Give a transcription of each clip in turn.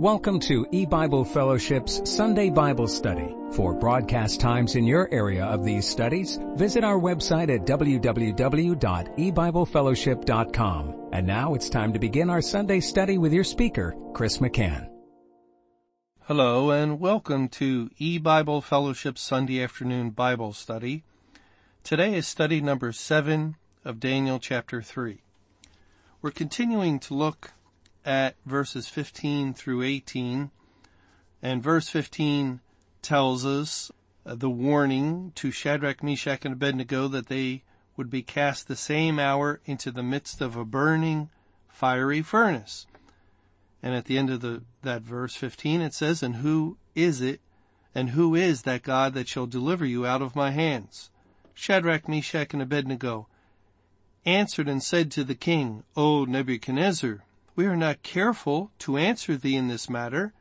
Welcome to E-Bible Fellowship's Sunday Bible Study. For broadcast times in your area of these studies, visit our website at www.ebiblefellowship.com. And now it's time to begin our Sunday study with your speaker, Chris McCann. Hello and welcome to E-Bible Fellowship's Sunday afternoon Bible study. Today is study number seven of Daniel chapter three. We're continuing to look at verses 15 through 18. And verse 15 tells us uh, the warning to Shadrach, Meshach, and Abednego that they would be cast the same hour into the midst of a burning, fiery furnace. And at the end of the, that verse 15 it says, And who is it, and who is that God that shall deliver you out of my hands? Shadrach, Meshach, and Abednego answered and said to the king, O Nebuchadnezzar, we are not careful to answer thee in this matter.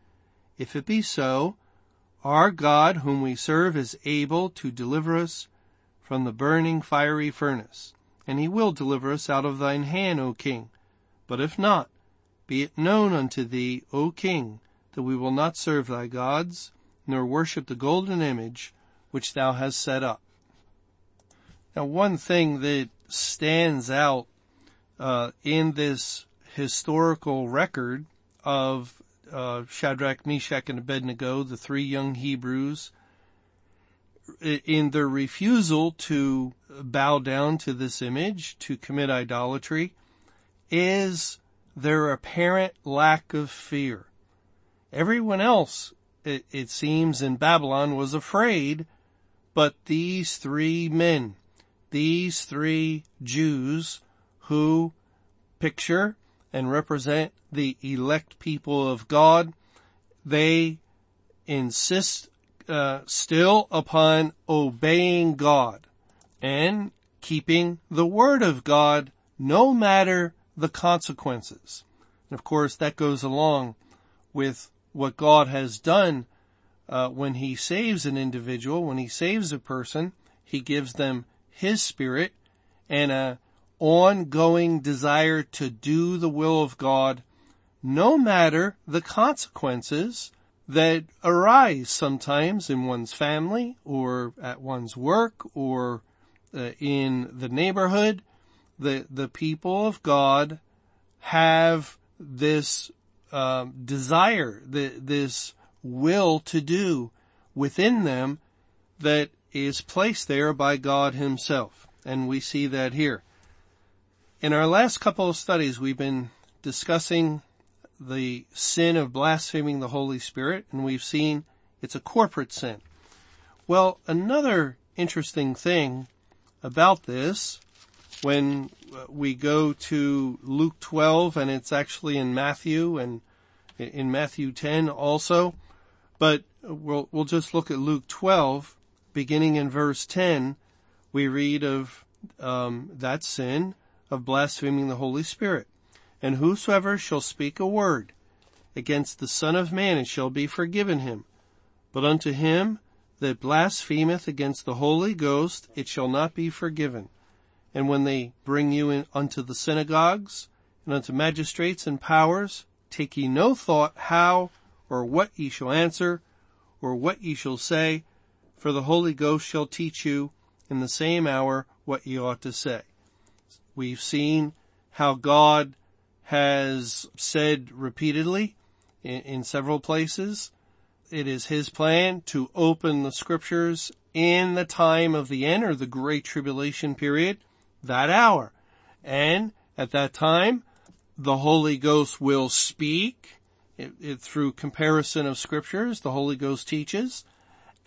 If it be so, our God whom we serve is able to deliver us from the burning fiery furnace, and he will deliver us out of thine hand, O king. But if not, be it known unto thee, O king, that we will not serve thy gods, nor worship the golden image which thou hast set up. Now one thing that stands out uh, in this historical record of uh, Shadrach, Meshach, and Abednego, the three young Hebrews, in their refusal to bow down to this image, to commit idolatry, is their apparent lack of fear. Everyone else, it, it seems, in Babylon was afraid, but these three men, these three Jews who picture and represent the elect people of God. They insist uh, still upon obeying God and keeping the word of God no matter the consequences. And of course that goes along with what God has done uh, when he saves an individual, when he saves a person, he gives them his spirit and a ongoing desire to do the will of God, no matter the consequences that arise sometimes in one's family or at one's work or uh, in the neighborhood. The, the people of God have this um, desire, the, this will to do within them that is placed there by God himself. And we see that here. In our last couple of studies, we've been discussing the sin of blaspheming the Holy Spirit, and we've seen it's a corporate sin. Well, another interesting thing about this, when we go to Luke 12, and it's actually in Matthew and in Matthew 10 also, but we'll, we'll just look at Luke 12, beginning in verse 10, we read of um, that sin, of blaspheming the Holy Spirit. And whosoever shall speak a word against the Son of Man, it shall be forgiven him. But unto him that blasphemeth against the Holy Ghost, it shall not be forgiven. And when they bring you in unto the synagogues and unto magistrates and powers, take ye no thought how or what ye shall answer or what ye shall say, for the Holy Ghost shall teach you in the same hour what ye ought to say. We've seen how God has said repeatedly in, in, several places, it is His plan to open the scriptures in the time of the end or the great tribulation period, that hour. And at that time, the Holy Ghost will speak it, it, through comparison of scriptures, the Holy Ghost teaches,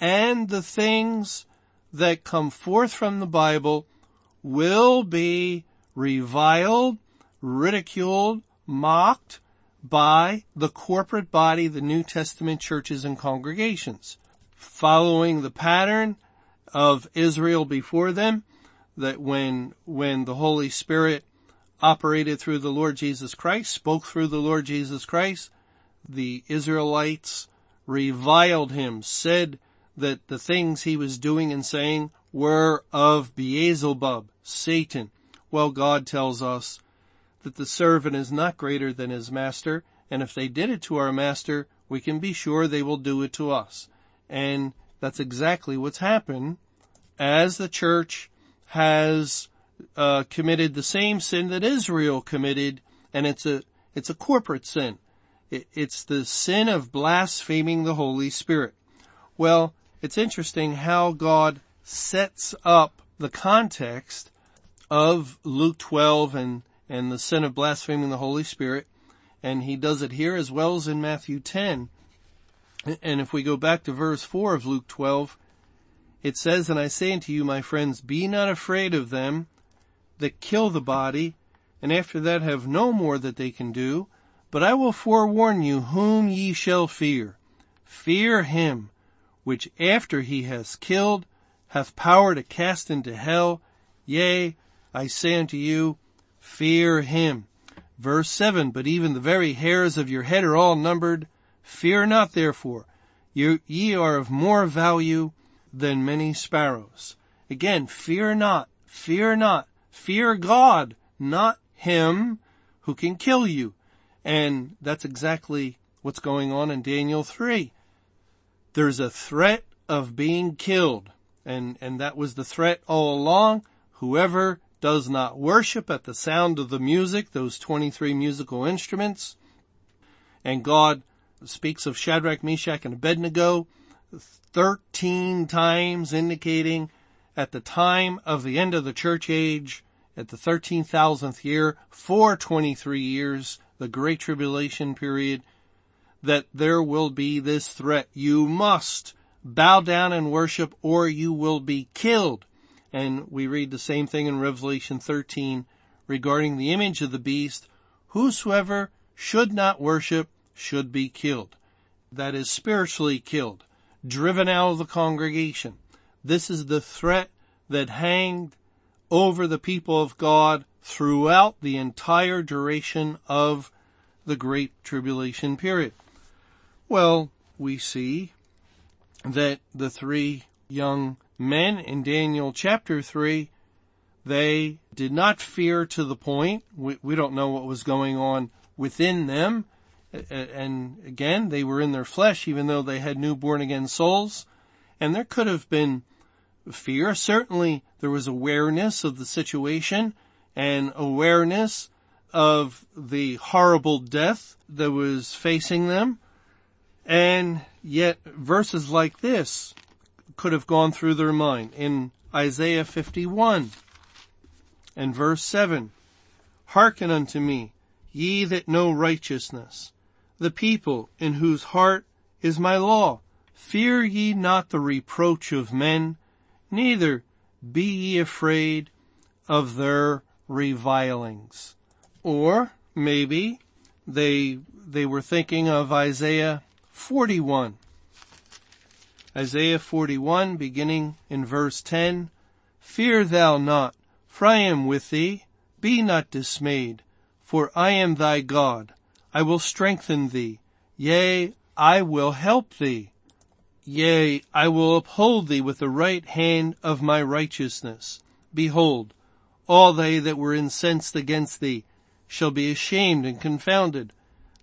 and the things that come forth from the Bible will be reviled, ridiculed, mocked by the corporate body, the New Testament churches and congregations, following the pattern of Israel before them, that when, when the Holy Spirit operated through the Lord Jesus Christ, spoke through the Lord Jesus Christ, the Israelites reviled him, said that the things he was doing and saying were of Beelzebub, Satan, well, God tells us that the servant is not greater than his master, And if they did it to our master, we can be sure they will do it to us. And that's exactly what's happened as the church has uh, committed the same sin that Israel committed, and it's a it's a corporate sin. It, it's the sin of blaspheming the Holy Spirit. Well, it's interesting how God sets up the context of Luke 12 and and the sin of blaspheming the Holy Spirit, and he does it here as well as in Matthew 10. And if we go back to verse 4 of Luke 12, it says, And I say unto you, my friends, be not afraid of them that kill the body, and after that have no more that they can do, but I will forewarn you whom ye shall fear. Fear him, which after he has killed, hath power to cast into hell. Yea, I say unto you, fear him. Verse 7, but even the very hairs of your head are all numbered. Fear not therefore. You, ye are of more value than many sparrows. Again, fear not, fear not, fear God, not him who can kill you. And that's exactly what's going on in Daniel 3. There's a threat of being killed. And, and that was the threat all along. Whoever does not worship at the sound of the music, those 23 musical instruments, and God speaks of Shadrach, Meshach, and Abednego 13 times indicating at the time of the end of the church age, at the 13,000th year, for 23 years, the Great Tribulation period, that there will be this threat. You must bow down and worship or you will be killed. And we read the same thing in Revelation 13 regarding the image of the beast. Whosoever should not worship should be killed. That is spiritually killed, driven out of the congregation. This is the threat that hanged over the people of God throughout the entire duration of the Great Tribulation period. Well, we see that the three young men in Daniel chapter 3, they did not fear to the point, we, we don't know what was going on within them, and again, they were in their flesh even though they had new born again souls, and there could have been fear. Certainly there was awareness of the situation and awareness of the horrible death that was facing them. And yet verses like this could have gone through their mind in Isaiah 51 and verse 7. Hearken unto me, ye that know righteousness, the people in whose heart is my law. Fear ye not the reproach of men, neither be ye afraid of their revilings. Or maybe they, they were thinking of Isaiah 41. Isaiah 41 beginning in verse 10, Fear thou not, for I am with thee, be not dismayed, for I am thy God. I will strengthen thee, yea, I will help thee. Yea, I will uphold thee with the right hand of my righteousness. Behold, all they that were incensed against thee shall be ashamed and confounded.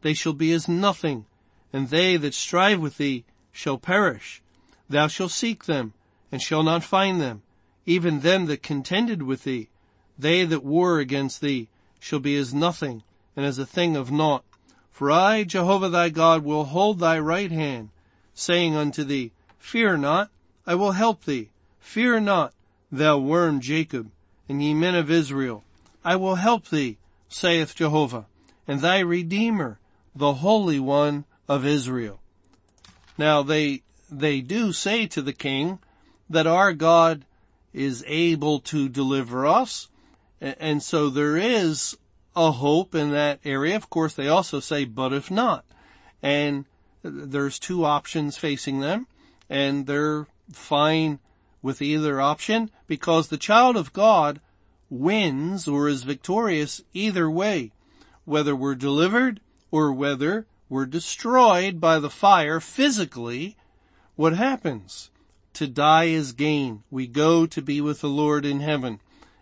They shall be as nothing, and they that strive with thee shall perish. Thou shalt seek them, and shalt not find them. Even them that contended with thee, they that war against thee, shall be as nothing, and as a thing of naught. For I, Jehovah thy God, will hold thy right hand, saying unto thee, Fear not, I will help thee. Fear not, thou worm Jacob, and ye men of Israel. I will help thee, saith Jehovah, and thy Redeemer, the Holy One of Israel. Now they, they do say to the king that our God is able to deliver us, and so there is a hope in that area. Of course, they also say, but if not. And there's two options facing them and they're fine with either option because the child of God wins or is victorious either way, whether we're delivered or whether we're destroyed by the fire physically. What happens? To die is gain. We go to be with the Lord in heaven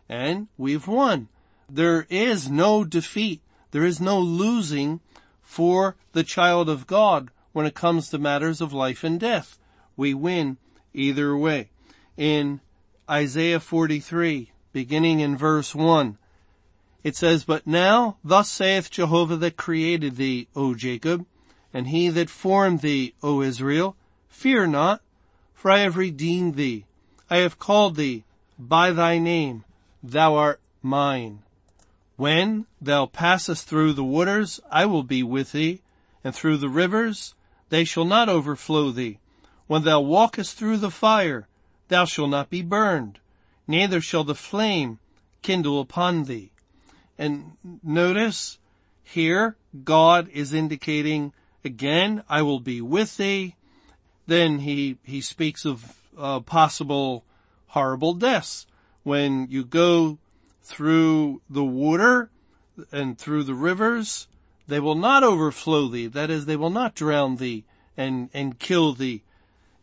and we've won. There is no defeat. There is no losing for the child of God when it comes to matters of life and death. We win either way. In Isaiah 43, beginning in verse 1, it says, But now thus saith Jehovah that created thee, O Jacob, and he that formed thee, O Israel, fear not, for I have redeemed thee. I have called thee by thy name. Thou art mine. When thou passest through the waters, I will be with thee, and through the rivers, they shall not overflow thee. When thou walkest through the fire, thou shalt not be burned, neither shall the flame kindle upon thee. And notice here, God is indicating again, I will be with thee. Then he, he speaks of uh, possible horrible deaths. When you go through the water and through the rivers, they will not overflow thee. That is, they will not drown thee and, and kill thee.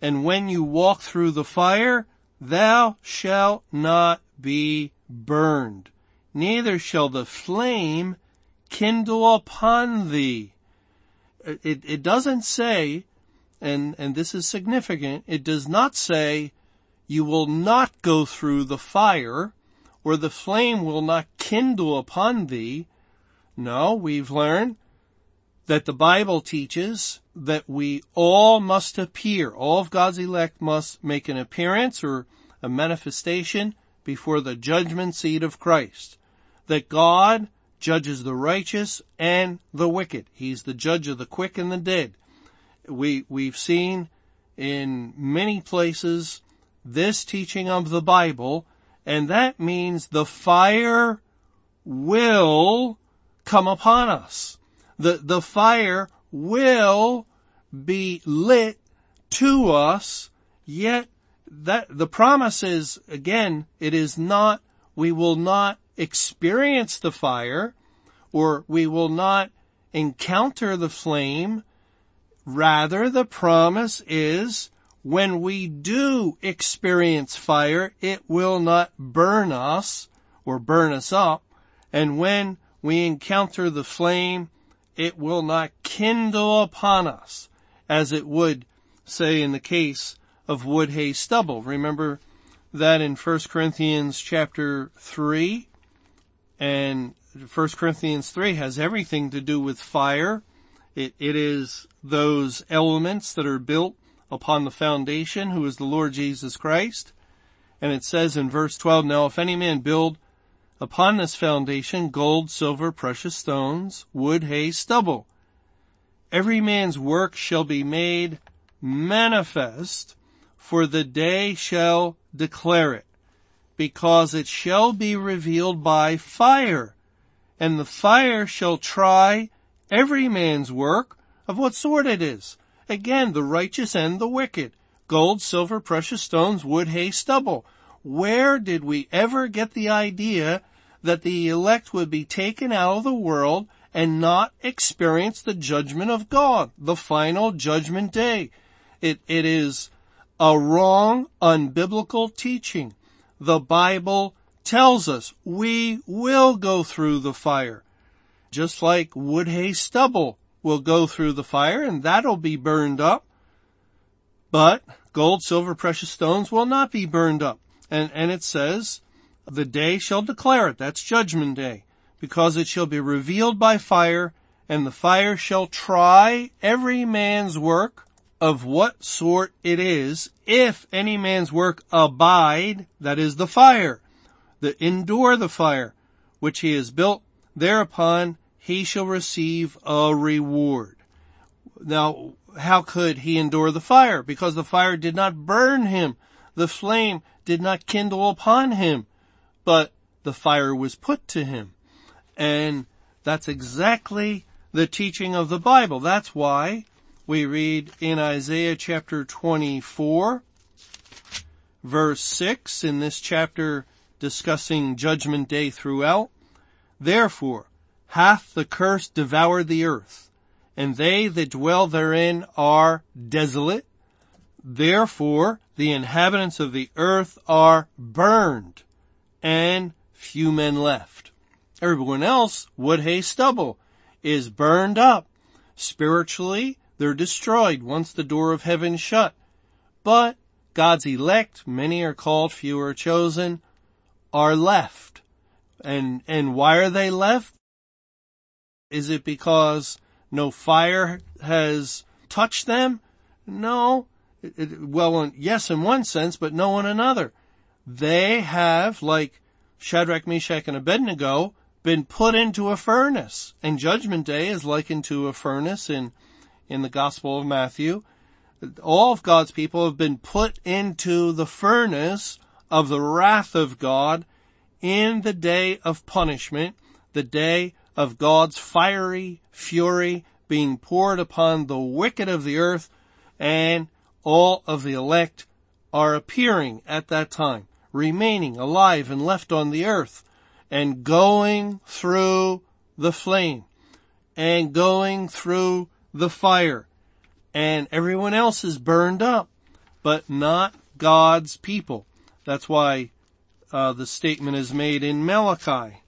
And when you walk through the fire, thou shalt not be burned, neither shall the flame kindle upon thee. It, it doesn't say, and, and this is significant, it does not say you will not go through the fire or the flame will not kindle upon thee. No, we've learned that the Bible teaches that we all must appear, all of God's elect must make an appearance or a manifestation before the judgment seat of Christ. That God judges the righteous and the wicked. He's the judge of the quick and the dead. We, we've seen in many places this teaching of the Bible and that means the fire will come upon us. The, the fire will be lit to us, yet that, the promise is, again, it is not, we will not experience the fire, or we will not encounter the flame. Rather, the promise is when we do experience fire, it will not burn us or burn us up. And when we encounter the flame, it will not kindle upon us as it would say in the case of wood, hay, stubble. Remember that in 1 Corinthians chapter 3 and 1 Corinthians 3 has everything to do with fire. It, it is those elements that are built upon the foundation who is the Lord Jesus Christ. And it says in verse 12, now if any man build upon this foundation gold, silver, precious stones, wood, hay, stubble, every man's work shall be made manifest for the day shall declare it because it shall be revealed by fire and the fire shall try every man's work of what sort it is. Again, the righteous and the wicked. Gold, silver, precious stones, wood, hay, stubble. Where did we ever get the idea that the elect would be taken out of the world and not experience the judgment of God, the final judgment day? It, it is a wrong, unbiblical teaching. The Bible tells us we will go through the fire. Just like wood, hay, stubble will go through the fire and that'll be burned up. But gold, silver, precious stones will not be burned up. And, and it says, the day shall declare it. That's judgment day. Because it shall be revealed by fire and the fire shall try every man's work of what sort it is. If any man's work abide, that is the fire, the endure the fire, which he has built, thereupon he shall receive a reward. Now, how could he endure the fire? Because the fire did not burn him. The flame did not kindle upon him, but the fire was put to him. And that's exactly the teaching of the Bible. That's why we read in Isaiah chapter 24, verse 6, in this chapter discussing judgment day throughout. Therefore, hath the curse devoured the earth, and they that dwell therein are desolate. Therefore the inhabitants of the earth are burned, and few men left. Everyone else, wood, hay, stubble, is burned up. Spiritually, they're destroyed once the door of heaven shut. But God's elect, many are called, few are chosen, are left. And, and why are they left? Is it because no fire has touched them? No. It, it, well, yes, in one sense, but no in another. They have, like Shadrach, Meshach, and Abednego, been put into a furnace. And Judgment Day is likened to a furnace in, in the Gospel of Matthew. All of God's people have been put into the furnace of the wrath of God in the day of punishment, the day of God's fiery fury being poured upon the wicked of the earth and all of the elect are appearing at that time, remaining alive and left on the earth and going through the flame and going through the fire and everyone else is burned up, but not God's people. That's why uh, the statement is made in Malachi.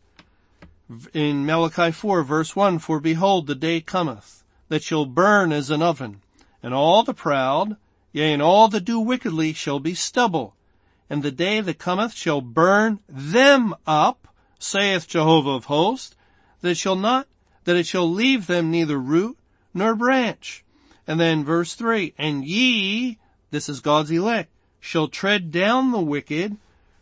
In Malachi 4 verse 1, For behold the day cometh that shall burn as an oven, and all the proud, yea, and all that do wickedly shall be stubble. And the day that cometh shall burn them up, saith Jehovah of hosts, that shall not, that it shall leave them neither root nor branch. And then verse three, and ye, this is God's elect, shall tread down the wicked,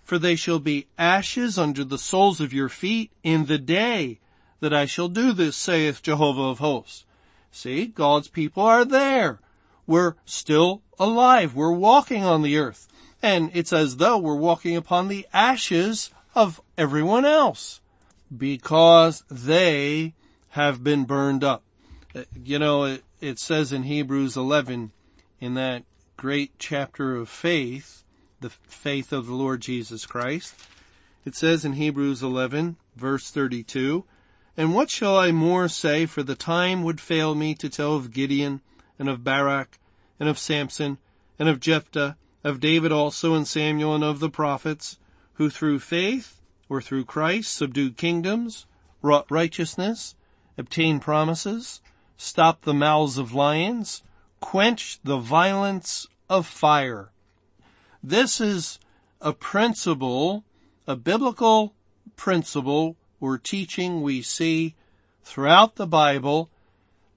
for they shall be ashes under the soles of your feet in the day that I shall do this, saith Jehovah of hosts. See, God's people are there. We're still alive. We're walking on the earth. And it's as though we're walking upon the ashes of everyone else because they have been burned up. Uh, you know, it, it says in Hebrews 11 in that great chapter of faith, the faith of the Lord Jesus Christ. It says in Hebrews 11 verse 32, And what shall I more say for the time would fail me to tell of Gideon and of Barak and of Samson and of Jephthah, of David also and Samuel and of the prophets, who through faith or through Christ subdued kingdoms, wrought righteousness, obtained promises, stopped the mouths of lions, quenched the violence of fire. This is a principle, a biblical principle or teaching we see throughout the Bible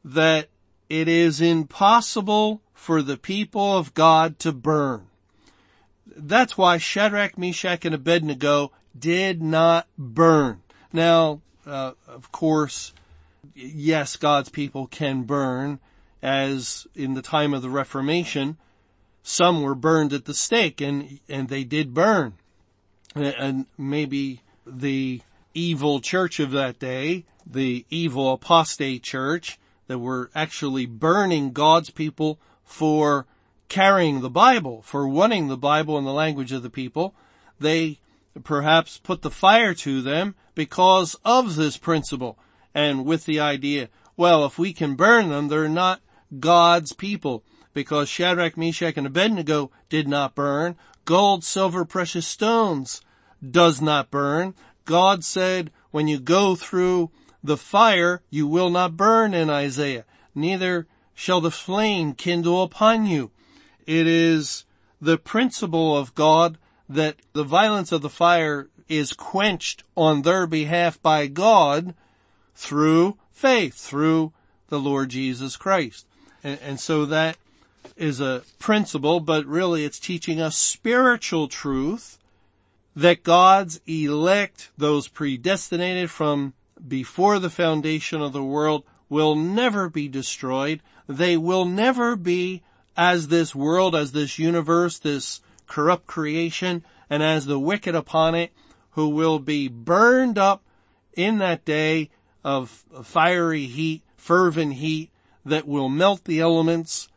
that it is impossible for the people of God to burn. That's why Shadrach, Meshach, and Abednego did not burn. Now, uh, of course, yes, God's people can burn, as in the time of the Reformation, some were burned at the stake and, and they did burn. And maybe the evil church of that day, the evil apostate church that were actually burning God's people for carrying the Bible, for wanting the Bible in the language of the people, they perhaps put the fire to them because of this principle and with the idea, well, if we can burn them, they're not God's people because Shadrach, Meshach, and Abednego did not burn. Gold, silver, precious stones does not burn. God said, when you go through the fire, you will not burn in Isaiah. Neither shall the flame kindle upon you. It is the principle of God that the violence of the fire is quenched on their behalf by God through faith, through the Lord Jesus Christ. And, and, so that is a principle, but really it's teaching us spiritual truth that God's elect, those predestinated from before the foundation of the world, will never be destroyed. They will never be as this world, as this universe, this corrupt creation, and as the wicked upon it, who will be burned up in that day of fiery heat, fervent heat that will melt the elements.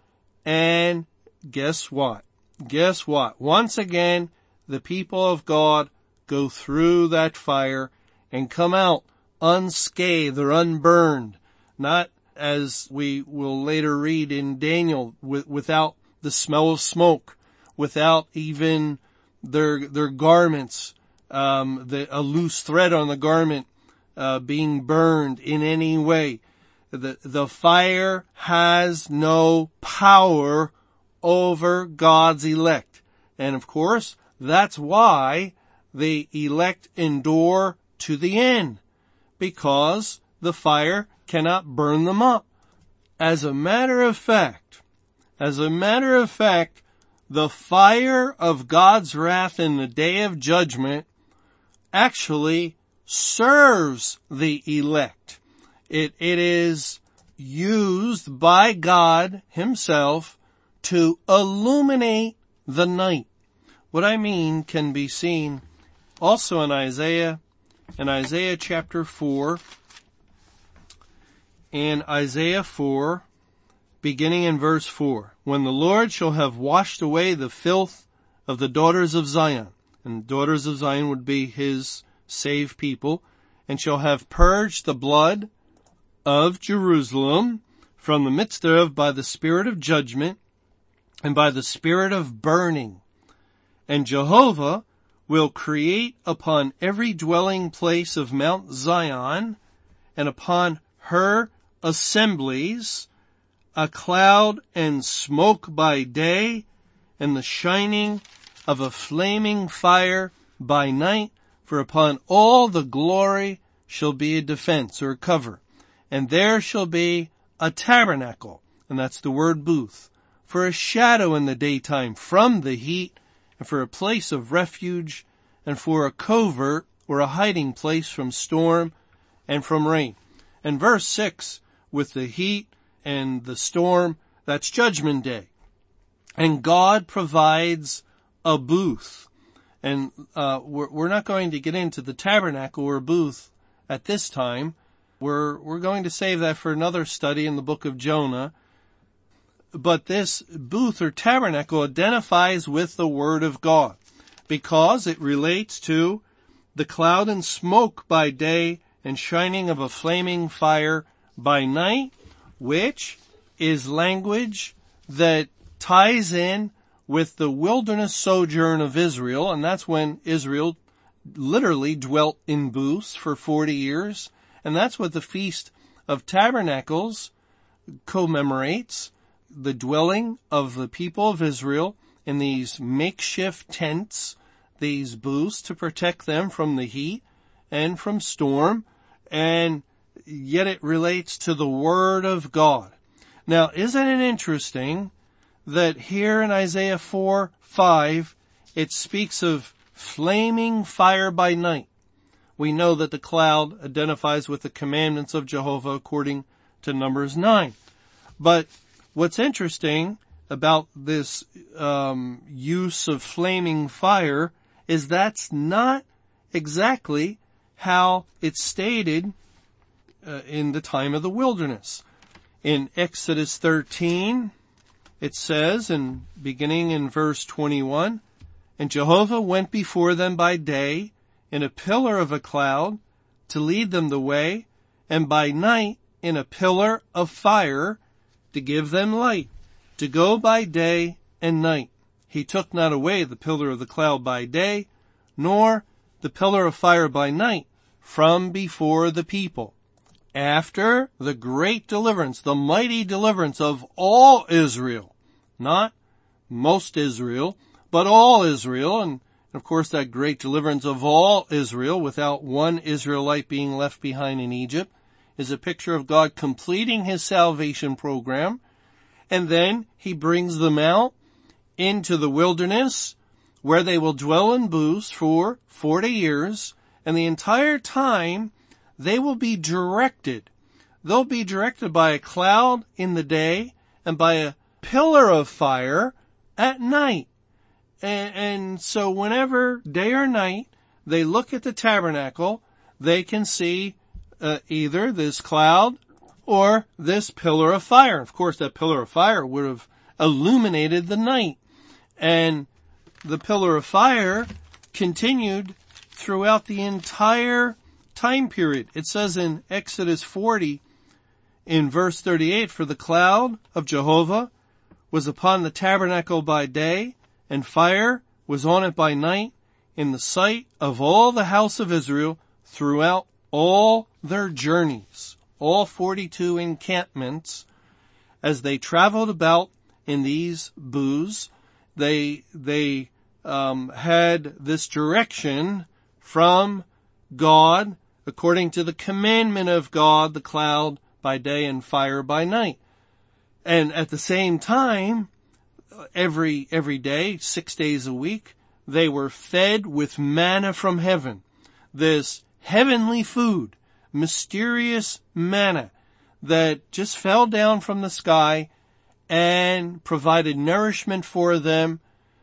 And guess what? Guess what? Once again, the people of God go through that fire and come out unscathed or unburned, not as we will later read in Daniel without the smell of smoke, without even their, their garments, um, the, a loose thread on the garment uh, being burned in any way. The, the fire has no power over God's elect. And of course, that's why the elect endure to the end. Because the fire cannot burn them up. As a matter of fact, as a matter of fact, the fire of God's wrath in the day of judgment actually serves the elect. It, it is used by God himself to illuminate the night. What I mean can be seen also in Isaiah, in Isaiah chapter 4, in Isaiah 4, beginning in verse 4. When the Lord shall have washed away the filth of the daughters of Zion, and daughters of Zion would be his saved people, and shall have purged the blood of Jerusalem from the midst thereof by the spirit of judgment and by the spirit of burning. And Jehovah will create upon every dwelling place of Mount Zion and upon her assemblies a cloud and smoke by day and the shining of a flaming fire by night for upon all the glory shall be a defense or a cover and there shall be a tabernacle, and that's the word booth, for a shadow in the daytime from the heat, and for a place of refuge, and for a covert or a hiding place from storm and from rain. And verse six, with the heat and the storm, that's judgment day. And God provides a booth. And uh, we're, we're not going to get into the tabernacle or booth at this time, we're, we're going to save that for another study in the book of Jonah. But this booth or tabernacle identifies with the Word of God because it relates to the cloud and smoke by day and shining of a flaming fire by night, which is language that ties in with the wilderness sojourn of Israel, and that's when Israel literally dwelt in booths for 40 years and that's what the Feast of Tabernacles commemorates, the dwelling of the people of Israel in these makeshift tents, these booths to protect them from the heat and from storm, and yet it relates to the Word of God. Now, isn't it interesting that here in Isaiah 4, 5, it speaks of flaming fire by night we know that the cloud identifies with the commandments of Jehovah according to Numbers 9. But what's interesting about this um, use of flaming fire is that's not exactly how it's stated uh, in the time of the wilderness. In Exodus 13, it says, and beginning in verse 21, and Jehovah went before them by day in a pillar of a cloud to lead them the way, and by night in a pillar of fire to give them light, to go by day and night. He took not away the pillar of the cloud by day, nor the pillar of fire by night from before the people. After the great deliverance, the mighty deliverance of all Israel, not most Israel, but all Israel, and of course, that great deliverance of all Israel without one Israelite being left behind in Egypt is a picture of God completing his salvation program. And then he brings them out into the wilderness where they will dwell in booths for 40 years. And the entire time they will be directed. They'll be directed by a cloud in the day and by a pillar of fire at night. And, and so whenever day or night they look at the tabernacle, they can see uh, either this cloud or this pillar of fire. Of course, that pillar of fire would have illuminated the night. And the pillar of fire continued throughout the entire time period. It says in Exodus 40 in verse 38, for the cloud of Jehovah was upon the tabernacle by day and fire was on it by night in the sight of all the house of Israel throughout all their journeys. all 42 encampments, as they traveled about in these booths, they, they, um, had this direction from God according to the commandment of God, the cloud by day and fire by night. And at the same time, every, every day, six days a week, they were fed with manna from heaven. This heavenly food, mysterious manna that just fell down from the sky and provided nourishment for them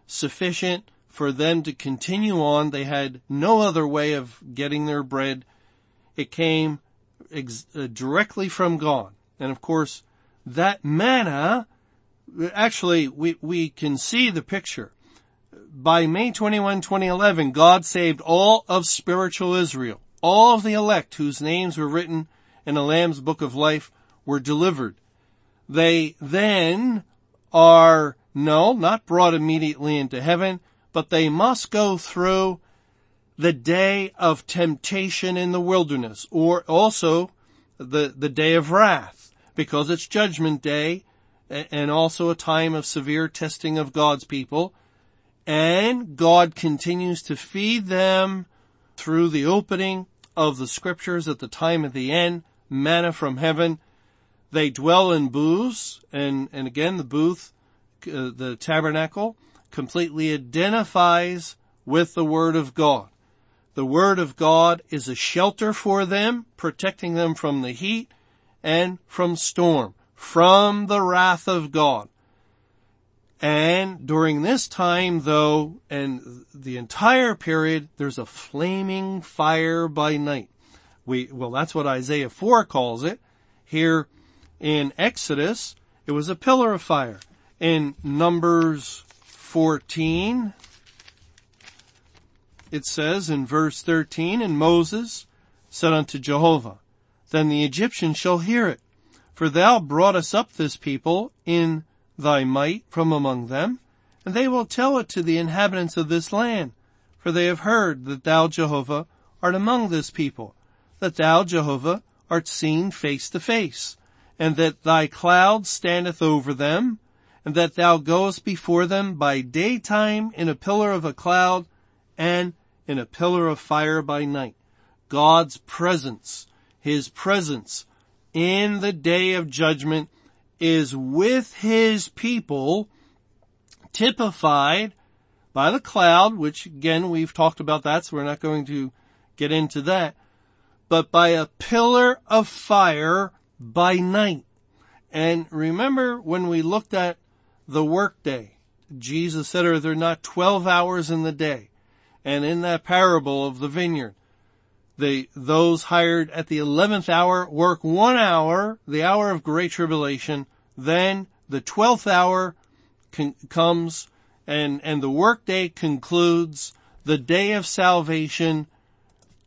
sufficient for them to continue on. They had no other way of getting their bread. It came ex- uh, directly from God. And of course, that manna, actually, we, we can see the picture. By May 21, 2011, God saved all of spiritual Israel. All of the elect whose names were written in the Lamb's Book of Life were delivered. They then are, no, not brought immediately into heaven, but they must go through the day of temptation in the wilderness, or also the, the day of wrath, because it's judgment day, and also a time of severe testing of God's people. And God continues to feed them through the opening of the scriptures at the time of the end, manna from heaven. They dwell in booths, and, and again, the booth, uh, the tabernacle, completely identifies with the Word of God. The Word of God is a shelter for them, protecting them from the heat and from storm, from the wrath of God. And during this time though, and the entire period, there's a flaming fire by night. We, well that's what Isaiah 4 calls it. Here in Exodus, it was a pillar of fire. In Numbers 14, it says in verse 13, And Moses said unto Jehovah, Then the Egyptians shall hear it, for thou broughtest up this people in thy might from among them, and they will tell it to the inhabitants of this land, for they have heard that thou, Jehovah, art among this people, that thou, Jehovah, art seen face to face, and that thy cloud standeth over them, and that thou goest before them by daytime in a pillar of a cloud and in a pillar of fire by night. God's presence, His presence in the day of judgment is with His people typified by the cloud, which again we've talked about that, so we're not going to get into that, but by a pillar of fire by night. And remember when we looked at the workday. Jesus said, are there not 12 hours in the day? And in that parable of the vineyard, those hired at the 11th hour work one hour, the hour of great tribulation, then the 12th hour con- comes and, and the workday concludes, the day of salvation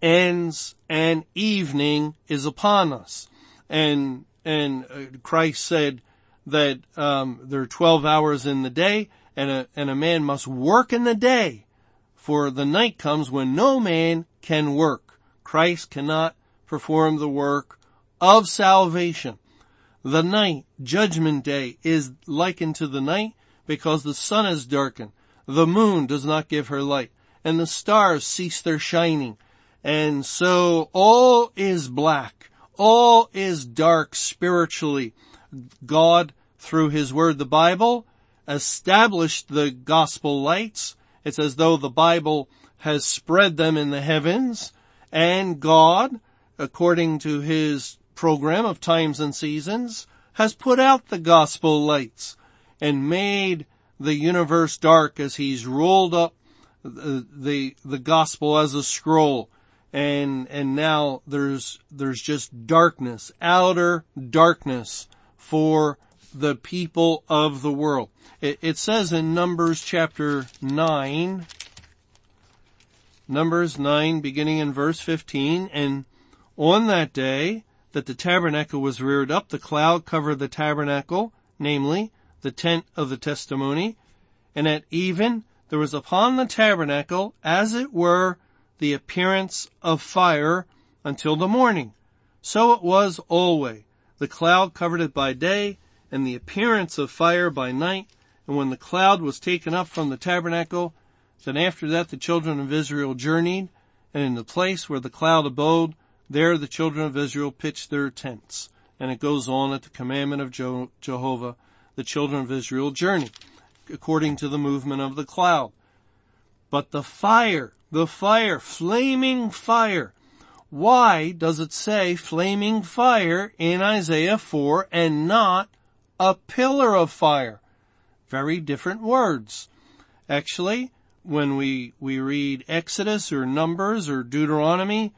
ends and evening is upon us. And, and uh, Christ said, that um, there are 12 hours in the day and a, and a man must work in the day for the night comes when no man can work. Christ cannot perform the work of salvation. The night, judgment day, is likened to the night because the sun is darkened. The moon does not give her light and the stars cease their shining. And so all is black. All is dark spiritually. God, through His Word, the Bible, established the gospel lights. It's as though the Bible has spread them in the heavens and God, according to His program of times and seasons, has put out the gospel lights and made the universe dark as He's rolled up the, the, the gospel as a scroll and and now there's there's just darkness, outer darkness for the people of the world. It, it says in Numbers chapter 9, Numbers 9 beginning in verse 15, and on that day that the tabernacle was reared up, the cloud covered the tabernacle, namely the tent of the testimony, and at even there was upon the tabernacle, as it were, the appearance of fire until the morning. So it was always. The cloud covered it by day, and the appearance of fire by night. And when the cloud was taken up from the tabernacle, then after that the children of Israel journeyed, and in the place where the cloud abode, there the children of Israel pitched their tents. And it goes on at the commandment of Jehovah, the children of Israel journey, according to the movement of the cloud. But the fire, the fire, flaming fire, why does it say flaming fire in Isaiah 4 and not a pillar of fire? Very different words. Actually, when we, we read Exodus or Numbers or Deuteronomy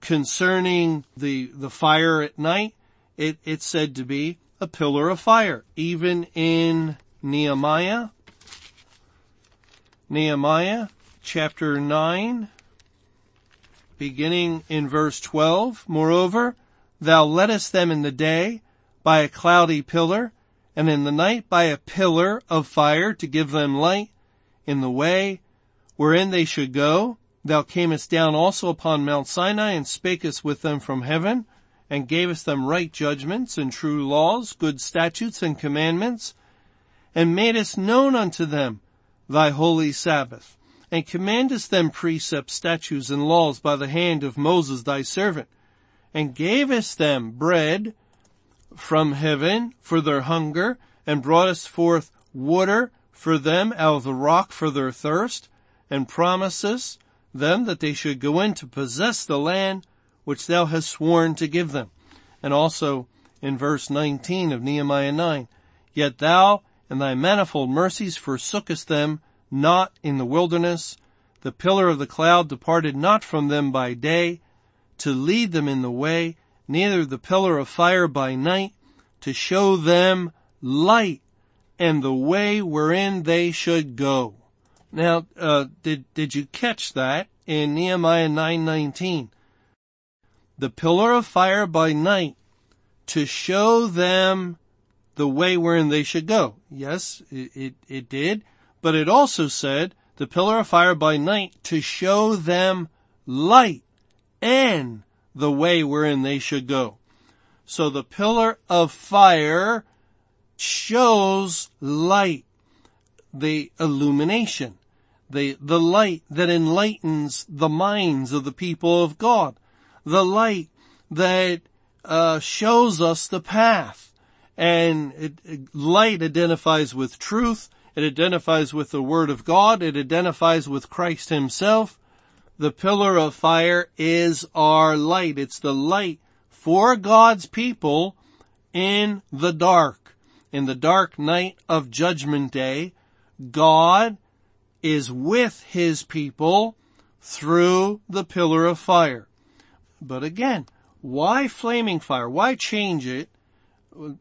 concerning the, the fire at night, it, it's said to be a pillar of fire. Even in Nehemiah, Nehemiah chapter 9, beginning in verse 12, Moreover, thou leddest them in the day by a cloudy pillar, and in the night by a pillar of fire to give them light in the way wherein they should go. Thou camest down also upon Mount Sinai and spakest with them from heaven and gavest them right judgments and true laws, good statutes and commandments, and madest known unto them thy holy Sabbath and commandest them precepts, statutes, and laws by the hand of Moses thy servant, and gavest them bread from heaven for their hunger, and broughtest forth water for them out of the rock for their thirst, and promises them that they should go in to possess the land which thou hast sworn to give them. And also in verse 19 of Nehemiah 9, Yet thou and thy manifold mercies forsookest them not in the wilderness. The pillar of the cloud departed not from them by day to lead them in the way, neither the pillar of fire by night to show them light and the way wherein they should go. Now, uh, did did you catch that in Nehemiah nine nineteen? The pillar of fire by night to show them the way wherein they should go. Yes, it, it, it did. But it also said the pillar of fire by night to show them light and the way wherein they should go. So the pillar of fire shows light, the illumination, the, the light that enlightens the minds of the people of God, the light that uh, shows us the path, and it, light identifies with truth, it identifies with the Word of God. It identifies with Christ Himself. The pillar of fire is our light. It's the light for God's people in the dark. In the dark night of judgment day, God is with His people through the pillar of fire. But again, why flaming fire? Why change it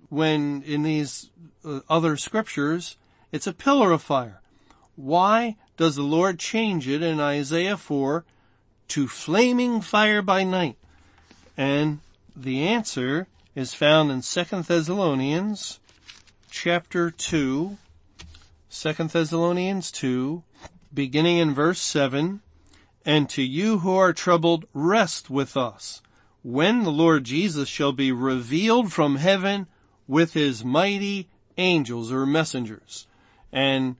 when in these uh, other scriptures it's a pillar of fire. Why does the Lord change it in Isaiah 4 to flaming fire by night? And the answer is found in 2 Thessalonians chapter 2, 2 Thessalonians 2, beginning in verse 7, and to you who are troubled, rest with us when the Lord Jesus shall be revealed from heaven with his mighty angels or messengers. And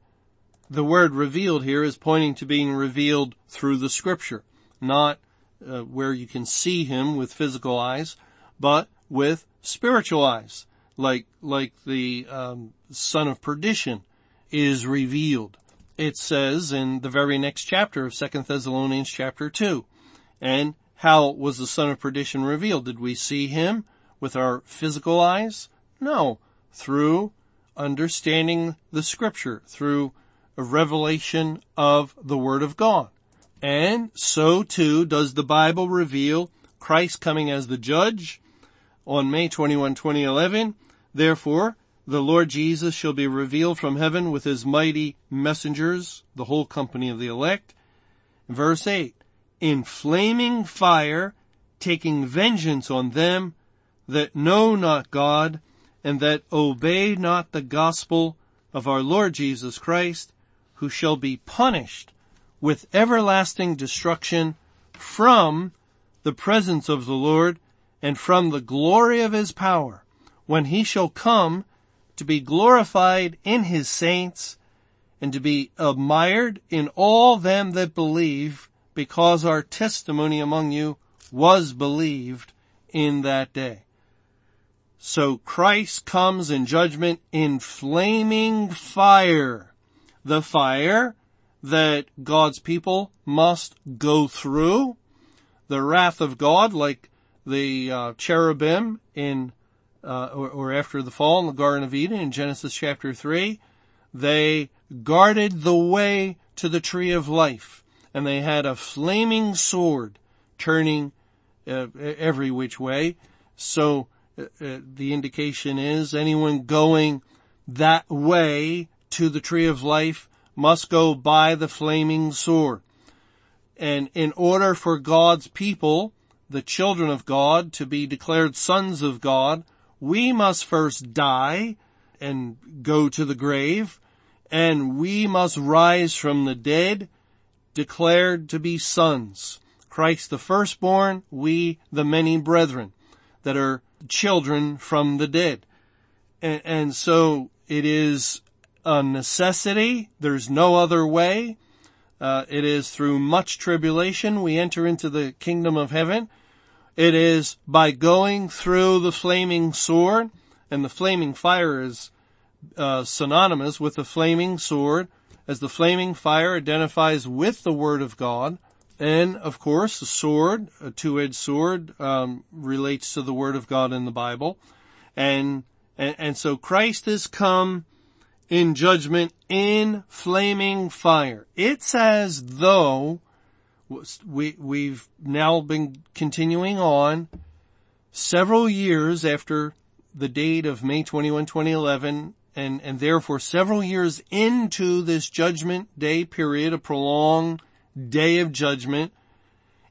the word revealed here is pointing to being revealed through the scripture, not uh, where you can see him with physical eyes, but with spiritual eyes, like like the um, son of perdition is revealed. It says in the very next chapter of Second Thessalonians chapter two, and how was the son of perdition revealed? Did we see him with our physical eyes? No, through understanding the scripture through a revelation of the word of God. And so too does the Bible reveal Christ coming as the judge on May 21, 2011. Therefore, the Lord Jesus shall be revealed from heaven with his mighty messengers, the whole company of the elect. Verse 8, in flaming fire, taking vengeance on them that know not God and that obey not the gospel of our Lord Jesus Christ, who shall be punished with everlasting destruction from the presence of the Lord and from the glory of his power, when he shall come to be glorified in his saints and to be admired in all them that believe because our testimony among you was believed in that day. So Christ comes in judgment in flaming fire. The fire that God's people must go through. The wrath of God, like the uh, cherubim in, uh, or, or after the fall in the Garden of Eden in Genesis chapter 3, they guarded the way to the tree of life and they had a flaming sword turning uh, every which way. So uh, uh, the indication is anyone going that way to the tree of life must go by the flaming sword. And in order for God's people, the children of God, to be declared sons of God, we must first die and go to the grave, and we must rise from the dead, declared to be sons. Christ the firstborn, we the many brethren that are children from the dead. And, and so it is a necessity. There's no other way. Uh, it is through much tribulation we enter into the kingdom of heaven. It is by going through the flaming sword, and the flaming fire is uh, synonymous with the flaming sword, as the flaming fire identifies with the word of God. And of course, the sword, a two-edged sword, um, relates to the word of God in the Bible. And, and, and so Christ has come in judgment in flaming fire. It's as though we, we've now been continuing on several years after the date of May 21, 2011, and, and therefore several years into this judgment day period, a prolonged day of judgment,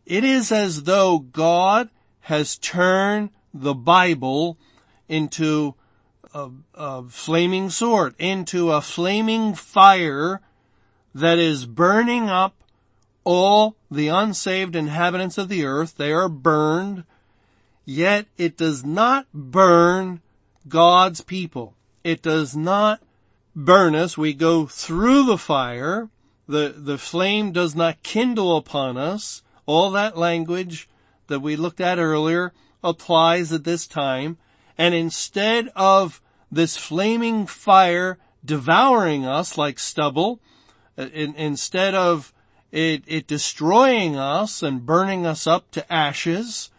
it is as though God has turned the Bible into a, a flaming sword into a flaming fire that is burning up all the unsaved inhabitants of the earth. They are burned, yet it does not burn God's people. It does not burn us. We go through the fire. The, the flame does not kindle upon us. All that language that we looked at earlier applies at this time. And instead of this flaming fire devouring us like stubble, uh, in, instead of it, it destroying us and burning us up to ashes,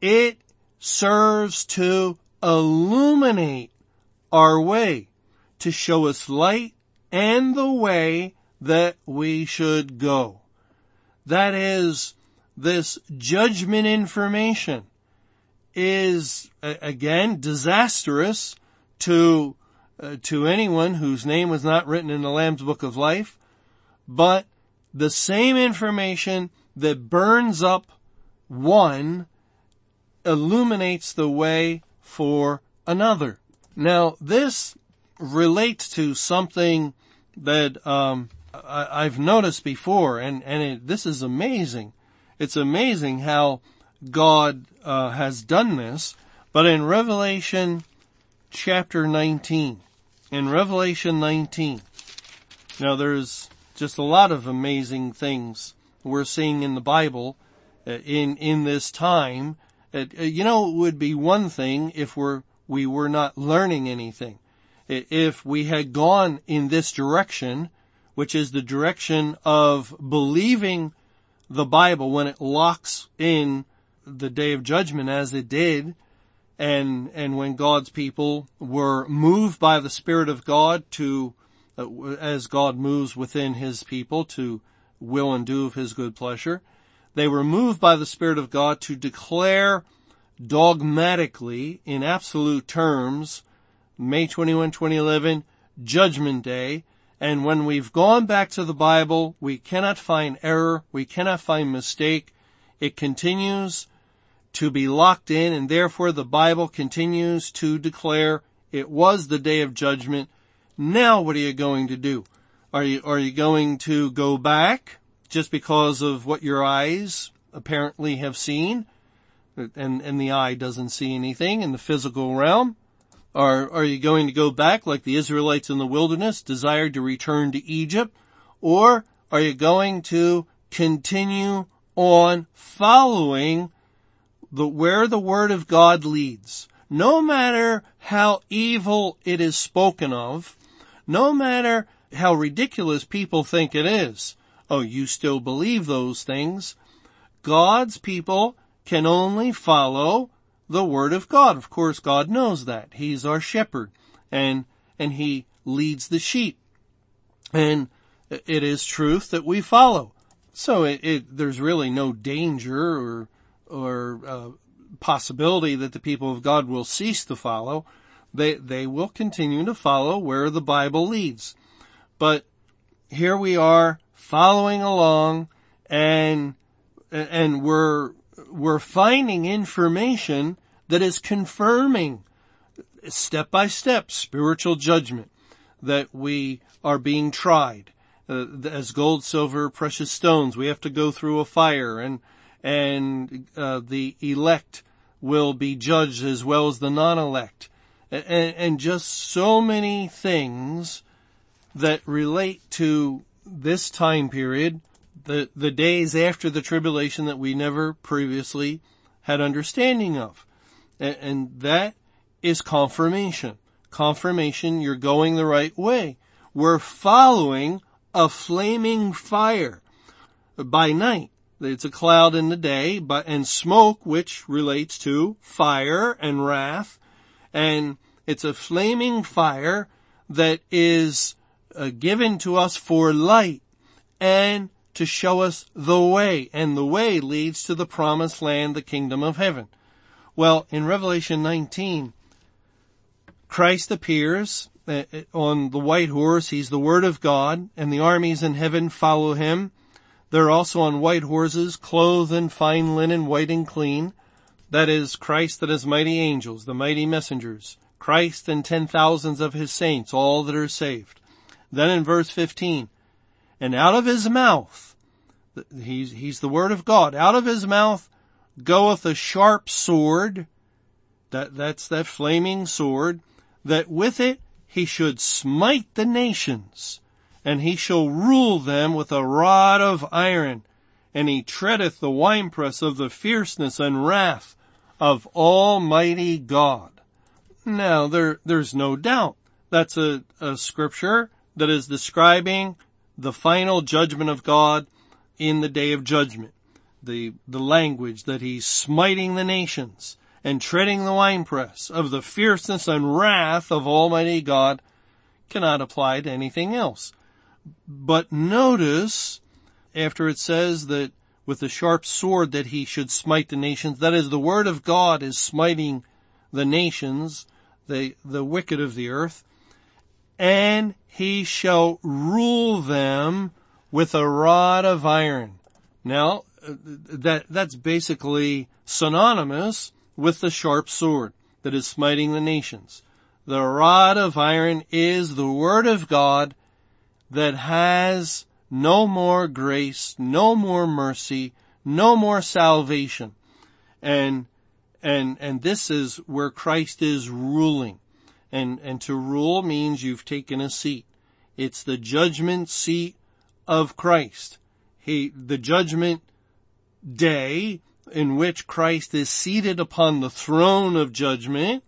it serves to illuminate our way, to show us light and the way that we should go. That is, this judgment information is again disastrous to uh, to anyone whose name was not written in the Lamb's Book of Life, but the same information that burns up one illuminates the way for another. Now, this relates to something that um, I, have noticed before, and and it, this is amazing. It's amazing how God uh, has done this, but in Revelation chapter 19, in Revelation 19, now there's just a lot of amazing things we're seeing in the Bible uh, in in this time. Uh, you know, it would be one thing if we're we were not learning anything. If we had gone in this direction, which is the direction of believing the Bible when it locks in the day of judgment as it did, and, and when God's people were moved by the Spirit of God to, uh, Uh, as God moves within His people to will and do of His good pleasure, they were moved by the Spirit of God to declare dogmatically in absolute terms May 21, 2011, Judgment Day, and when we've gone back to the Bible, we cannot find error, we cannot find mistake. It continues to be locked in and therefore the Bible continues to declare it was the day of judgment. Now what are you going to do? Are you, are you going to go back just because of what your eyes apparently have seen? and, and the eye doesn't see anything in the physical realm? Are, are you going to go back like the Israelites in the wilderness desired to return to Egypt? Or are you going to continue on following the, where the word of God leads? No matter how evil it is spoken of, no matter how ridiculous people think it is, oh, you still believe those things, God's people can only follow the word of God. Of course, God knows that. He's our shepherd and, and he leads the sheep. And it is truth that we follow. So it, it, there's really no danger or, or, uh, possibility that the people of God will cease to follow. They, they will continue to follow where the Bible leads. But here we are following along and, and we're, we're finding information that is confirming step by step spiritual judgment that we are being tried. Uh, as gold, silver, precious stones, we have to go through a fire and, and, uh, the elect will be judged as well as the non-elect. And, and just so many things that relate to this time period the, the days after the tribulation that we never previously had understanding of. And, and that is confirmation. Confirmation you're going the right way. We're following a flaming fire by night. It's a cloud in the day, but, and smoke, which relates to fire and wrath. And it's a flaming fire that is uh, given to us for light and to show us the way, and the way leads to the promised land, the kingdom of heaven. Well, in Revelation 19, Christ appears uh, on the white horse. He's the word of God, and the armies in heaven follow him. They're also on white horses, clothed in fine linen, white and clean. That is Christ and his mighty angels, the mighty messengers. Christ and ten thousands of his saints, all that are saved. Then in verse 15, and out of his mouth, he's, he's the word of God, out of his mouth goeth a sharp sword, that, that's that flaming sword, that with it he should smite the nations, and he shall rule them with a rod of iron, and he treadeth the winepress of the fierceness and wrath of Almighty God. Now there, there's no doubt that's a, a scripture that is describing the final judgment of God in the day of judgment. The, the language that he's smiting the nations and treading the winepress of the fierceness and wrath of Almighty God cannot apply to anything else. But notice, after it says that with the sharp sword that he should smite the nations, that is the word of God is smiting the nations, the, the wicked of the earth, and he shall rule them with a rod of iron. Now, uh, that, that's basically synonymous with the sharp sword that is smiting the nations. The rod of iron is the word of God that has no more grace, no more mercy, no more salvation. And, and, and this is where Christ is ruling. And, and to rule means you've taken a seat. It's the judgment seat of Christ. He, the judgment day in which Christ is seated upon the throne of judgment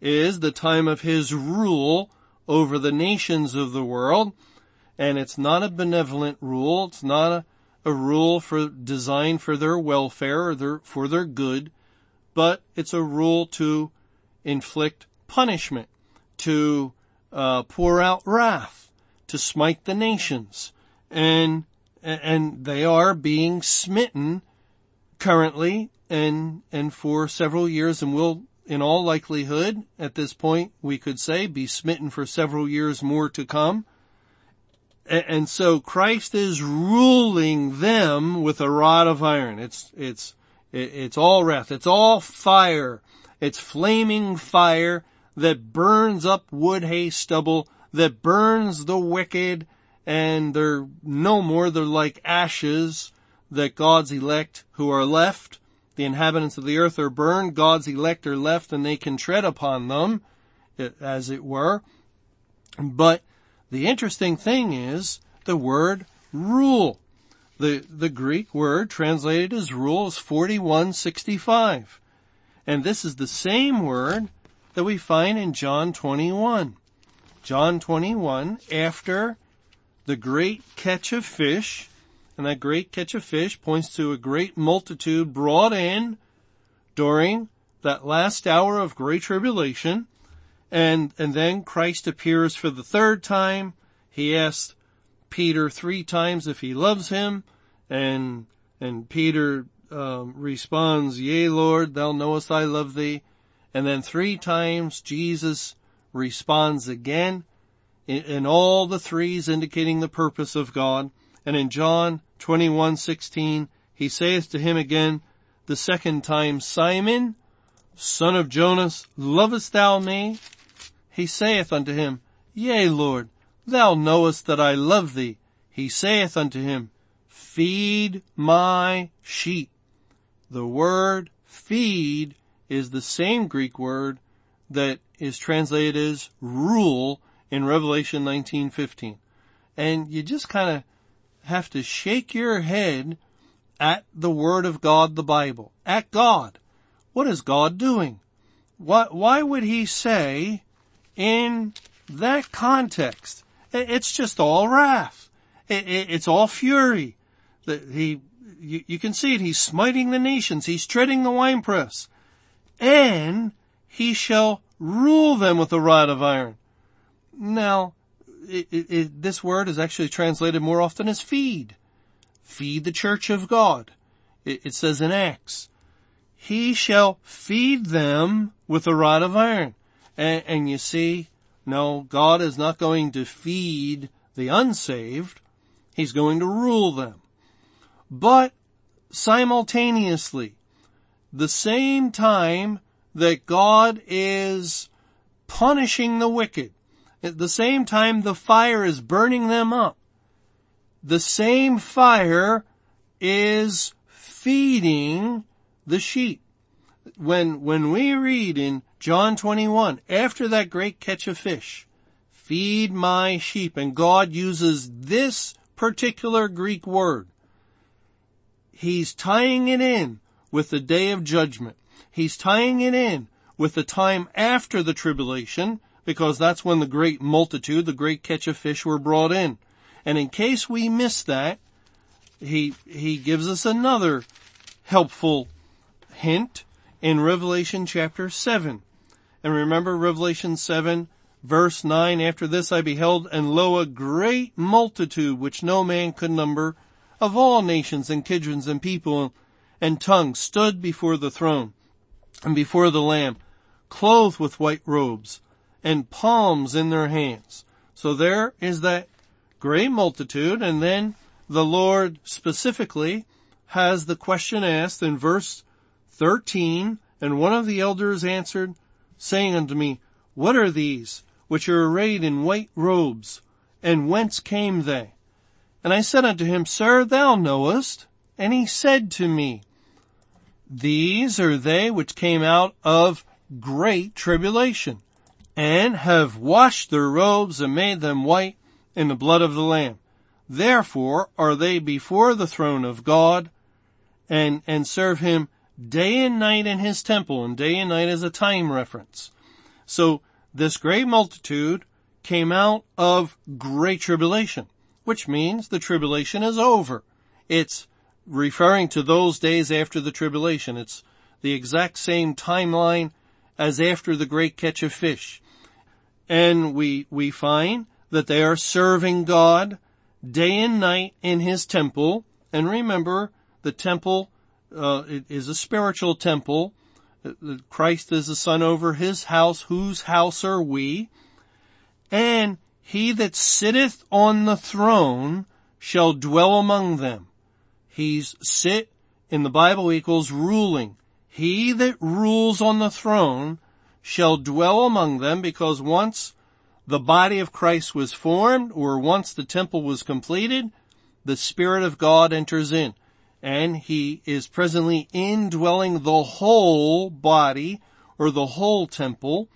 is the time of his rule over the nations of the world. And it's not a benevolent rule. It's not a, a rule for designed for their welfare or their, for their good, but it's a rule to inflict punishment to uh, pour out wrath, to smite the nations, and and they are being smitten currently and and for several years, and will in all likelihood at this point we could say be smitten for several years more to come. And so Christ is ruling them with a rod of iron. It's, it's, it's all wrath. It's all fire. It's flaming fire that burns up wood, hay, stubble, that burns the wicked, and they're no more, they're like ashes that God's elect who are left the inhabitants of the earth are burned, God's elect are left and they can tread upon them, as it were. But the interesting thing is the word rule. The, the Greek word translated as rule is 4165. And this is the same word that we find in John 21. John 21, after the great catch of fish, and that great catch of fish points to a great multitude brought in during that last hour of great tribulation. And, and then Christ appears for the third time. He asks Peter three times if he loves him and, and Peter um, responds, Yea, Lord, thou knowest I love thee. And then three times Jesus responds again in, in all the threes indicating the purpose of God. And in John 21:16, he saith to him again the second time, Simon, son of Jonas, lovest thou me? He saith unto him, Yea, Lord, thou knowest that I love thee. He saith unto him, Feed my sheep. The word feed is the same Greek word that is translated as rule in Revelation 19:15. And you just kind of have to shake your head at the Word of God, the Bible, at God. What is God doing? Why, why would He say in that context? It's just all wrath. It's all fury. He, you, can see it. He's smiting the nations. He's treading the winepress. And he shall rule them with a rod of iron. Now, it, it, it, this word is actually translated more often as feed. Feed the church of God. it says in Acts, he shall feed them with a rod of iron. And, and you see, no, God is not going to feed the unsaved. He's going to rule them. But simultaneously, the same time that God is punishing the wicked, at the same time the fire is burning them up, the same fire is feeding the sheep. When, when we read in John 21, after that great catch of fish, feed my sheep, and God uses this particular Greek word, He's tying it in with the day of judgment. He's tying it in with the time after the tribulation because that's when the great multitude, the great catch of fish were brought in. And in case we miss that, he, he gives us another helpful hint in Revelation chapter 7. And remember Revelation 7 verse 9, after this I beheld and lo a great multitude which no man could number of all nations and kindreds and people and tongues stood before the throne and before the Lamb, clothed with white robes and palms in their hands. So there is that great multitude and then the Lord specifically has the question asked in verse 13 and one of the elders answered saying unto me, what are these which are arrayed in white robes and whence came they? And I said unto him, Sir, thou knowest. And he said to me, These are they which came out of great tribulation and have washed their robes and made them white in the blood of the Lamb. Therefore are they before the throne of God and, and serve him day and night in his temple and day and night is a time reference. So this great multitude came out of great tribulation which means the tribulation is over. It's referring to those days after the tribulation. It's the exact same timeline as after the great catch of fish. And we, we find that they are serving God day and night in His temple. And remember, the temple uh, is a spiritual temple. Christ is the son over His house. Whose house are we? And he that sitteth on the throne shall dwell among them. He's sit in the Bible equals ruling. He that rules on the throne shall dwell among them because once the body of Christ was formed or once the temple was completed, the Spirit of God enters in. And he is presently indwelling the whole body or the whole temple,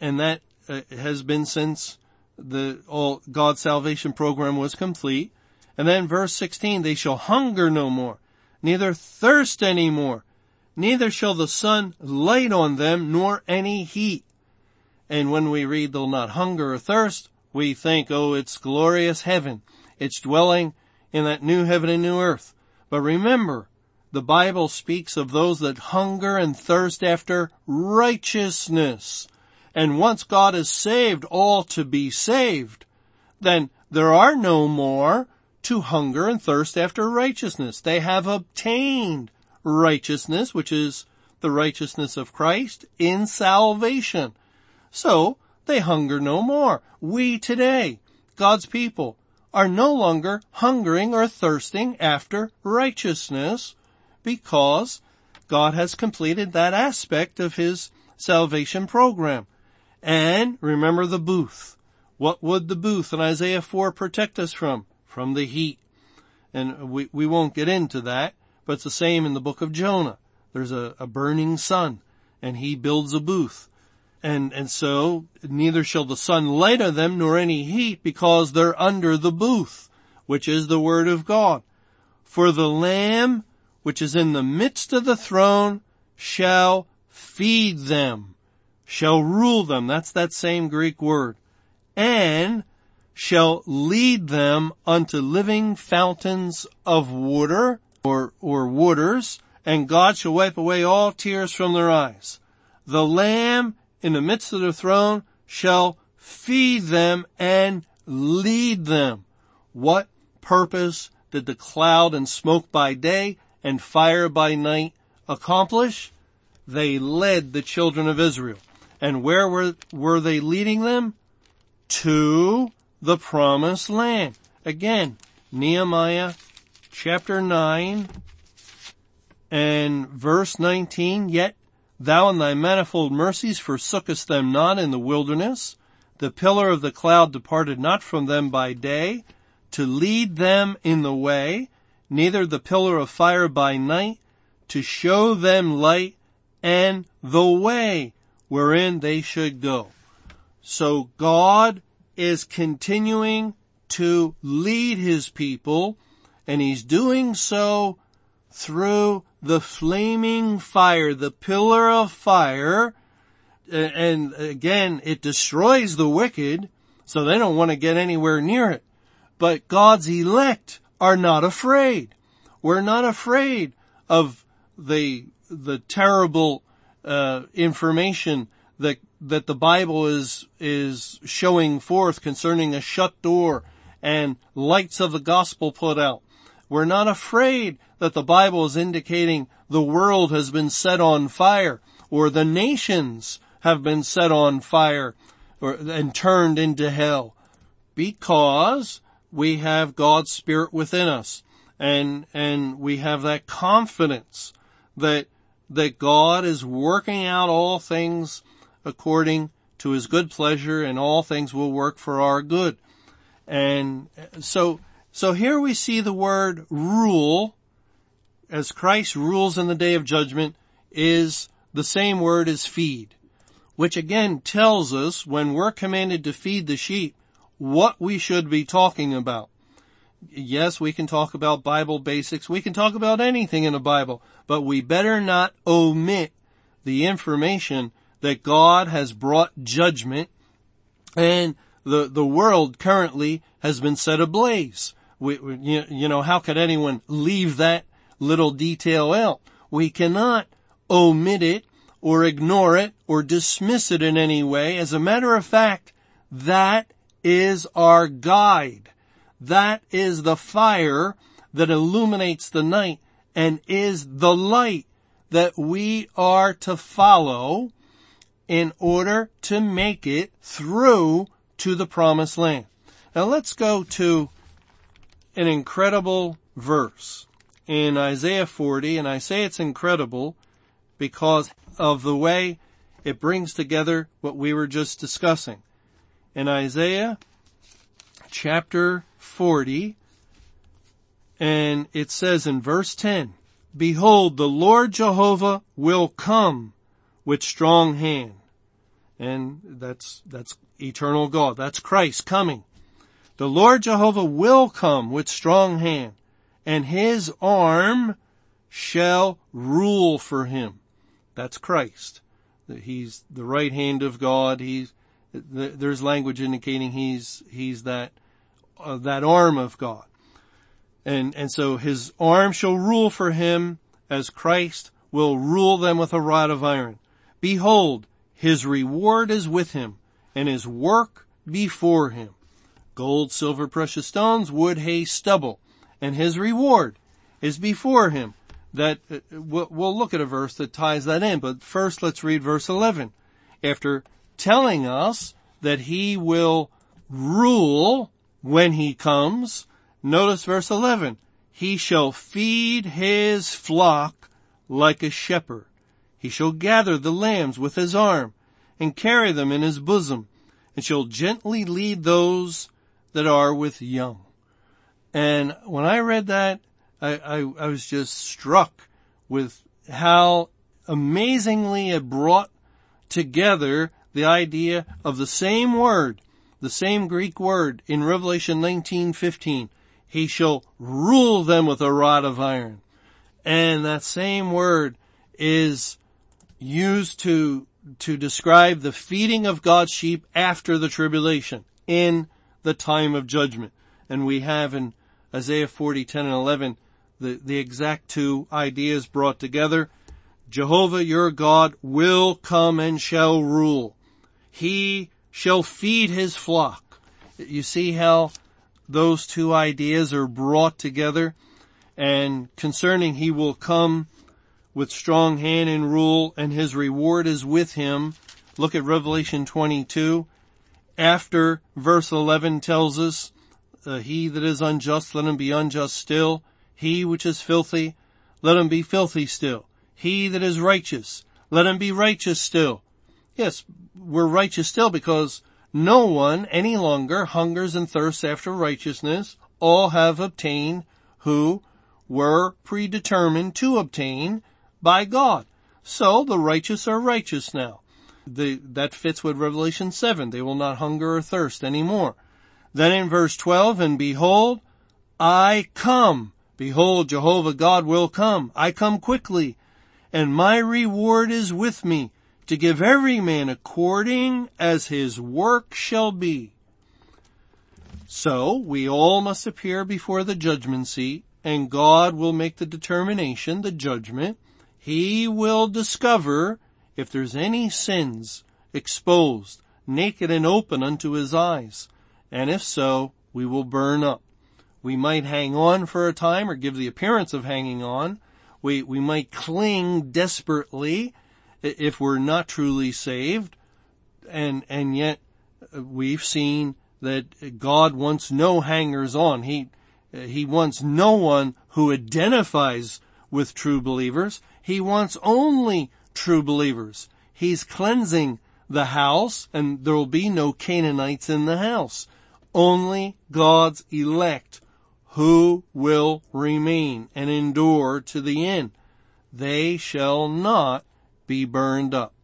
and that uh, has been since the all God's salvation program was complete. And then verse 16, they shall hunger no more, neither thirst any more, neither shall the sun light on them, nor any heat. And when we read they'll not hunger or thirst, we think, oh, it's glorious heaven. It's dwelling in that new heaven and new earth. But remember, the Bible speaks of those that hunger and thirst after righteousness. And once God has saved all to be saved, then there are no more to hunger and thirst after righteousness. They have obtained righteousness, which is the righteousness of Christ in salvation. So they hunger no more. We today, God's people, are no longer hungering or thirsting after righteousness because God has completed that aspect of his salvation program. And remember the booth. What would the booth in Isaiah 4 protect us from? From the heat. And we, we won't get into that, but it's the same in the book of Jonah. There's a, a burning sun and he builds a booth and, and so neither shall the sun light on them nor any heat because they're under the booth, which is the word of God. For the lamb which is in the midst of the throne shall feed them, shall rule them. That's that same Greek word. And shall lead them unto living fountains of water or, or waters, and God shall wipe away all tears from their eyes. The lamb in the midst of the throne shall feed them and lead them. What purpose did the cloud and smoke by day and fire by night accomplish? They led the children of Israel. And where were, were they leading them? To the promised land. Again, Nehemiah chapter 9 and verse 19, yet Thou in thy manifold mercies forsookest them not in the wilderness. The pillar of the cloud departed not from them by day to lead them in the way, neither the pillar of fire by night to show them light and the way wherein they should go. So God is continuing to lead his people and he's doing so through the flaming fire, the pillar of fire, and again, it destroys the wicked, so they don't want to get anywhere near it. But God's elect are not afraid. We're not afraid of the, the terrible, uh, information that, that the Bible is, is showing forth concerning a shut door and lights of the gospel put out. We're not afraid that the Bible is indicating the world has been set on fire or the nations have been set on fire or, and turned into hell because we have God's Spirit within us and, and we have that confidence that, that God is working out all things according to his good pleasure and all things will work for our good. And so so here we see the word rule, as Christ rules in the day of judgment, is the same word as feed, which again tells us when we're commanded to feed the sheep, what we should be talking about. Yes, we can talk about Bible basics. We can talk about anything in the Bible, but we better not omit the information that God has brought judgment and the, the world currently has been set ablaze. We, you, you know, how could anyone leave that little detail out? We cannot omit it or ignore it or dismiss it in any way. As a matter of fact, that is our guide. That is the fire that illuminates the night and is the light that we are to follow in order to make it through to the promised land. Now let's go to an incredible verse in Isaiah 40, and I say it's incredible because of the way it brings together what we were just discussing. In Isaiah chapter 40 And it says in verse 10, Behold, the Lord Jehovah will come with strong hand. And that's, that's eternal God. That's Christ coming. The Lord Jehovah will come with strong hand and his arm shall rule for him. That's Christ. He's the right hand of God. He's, there's language indicating he's, he's that, uh, that arm of God. And, and so his arm shall rule for him as Christ will rule them with a rod of iron. Behold, his reward is with him and his work before him. Gold, silver, precious stones, wood, hay, stubble, and his reward is before him. That, uh, we'll look at a verse that ties that in, but first let's read verse 11. After telling us that he will rule when he comes, Notice verse 11. He shall feed his flock like a shepherd. He shall gather the lambs with his arm and carry them in his bosom and shall gently lead those that are with young. And when I read that, I, I, I was just struck with how amazingly it brought together the idea of the same word, the same Greek word in Revelation 19:15 he shall rule them with a rod of iron. And that same word is used to, to describe the feeding of God's sheep after the tribulation in the time of judgment. And we have in Isaiah 40, 10 and 11, the, the exact two ideas brought together. Jehovah your God will come and shall rule. He shall feed his flock. You see how those two ideas are brought together and concerning he will come with strong hand and rule and his reward is with him. Look at Revelation 22. After verse 11 tells us, uh, he that is unjust, let him be unjust still. He which is filthy, let him be filthy still. He that is righteous, let him be righteous still. Yes, we're righteous still because no one any longer hungers and thirsts after righteousness. All have obtained who were predetermined to obtain by God. So the righteous are righteous now. The, that fits with Revelation 7. They will not hunger or thirst anymore. Then in verse 12, and behold, I come. Behold, Jehovah God will come. I come quickly, and my reward is with me to give every man according as his work shall be. So we all must appear before the judgment seat and God will make the determination, the judgment. He will discover if there's any sins exposed, naked and open unto his eyes. And if so, we will burn up. We might hang on for a time or give the appearance of hanging on. We, we might cling desperately if we're not truly saved. And, and yet we've seen that God wants no hangers on. He, he wants no one who identifies with true believers. He wants only true believers. He's cleansing the house and there will be no Canaanites in the house. Only God's elect who will remain and endure to the end. They shall not be burned up.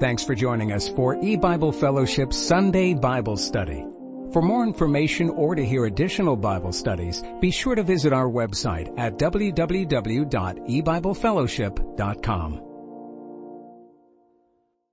Thanks for joining us for E-Bible Fellowship Sunday Bible Study. For more information or to hear additional Bible studies, be sure to visit our website at www.ebiblefellowship.com.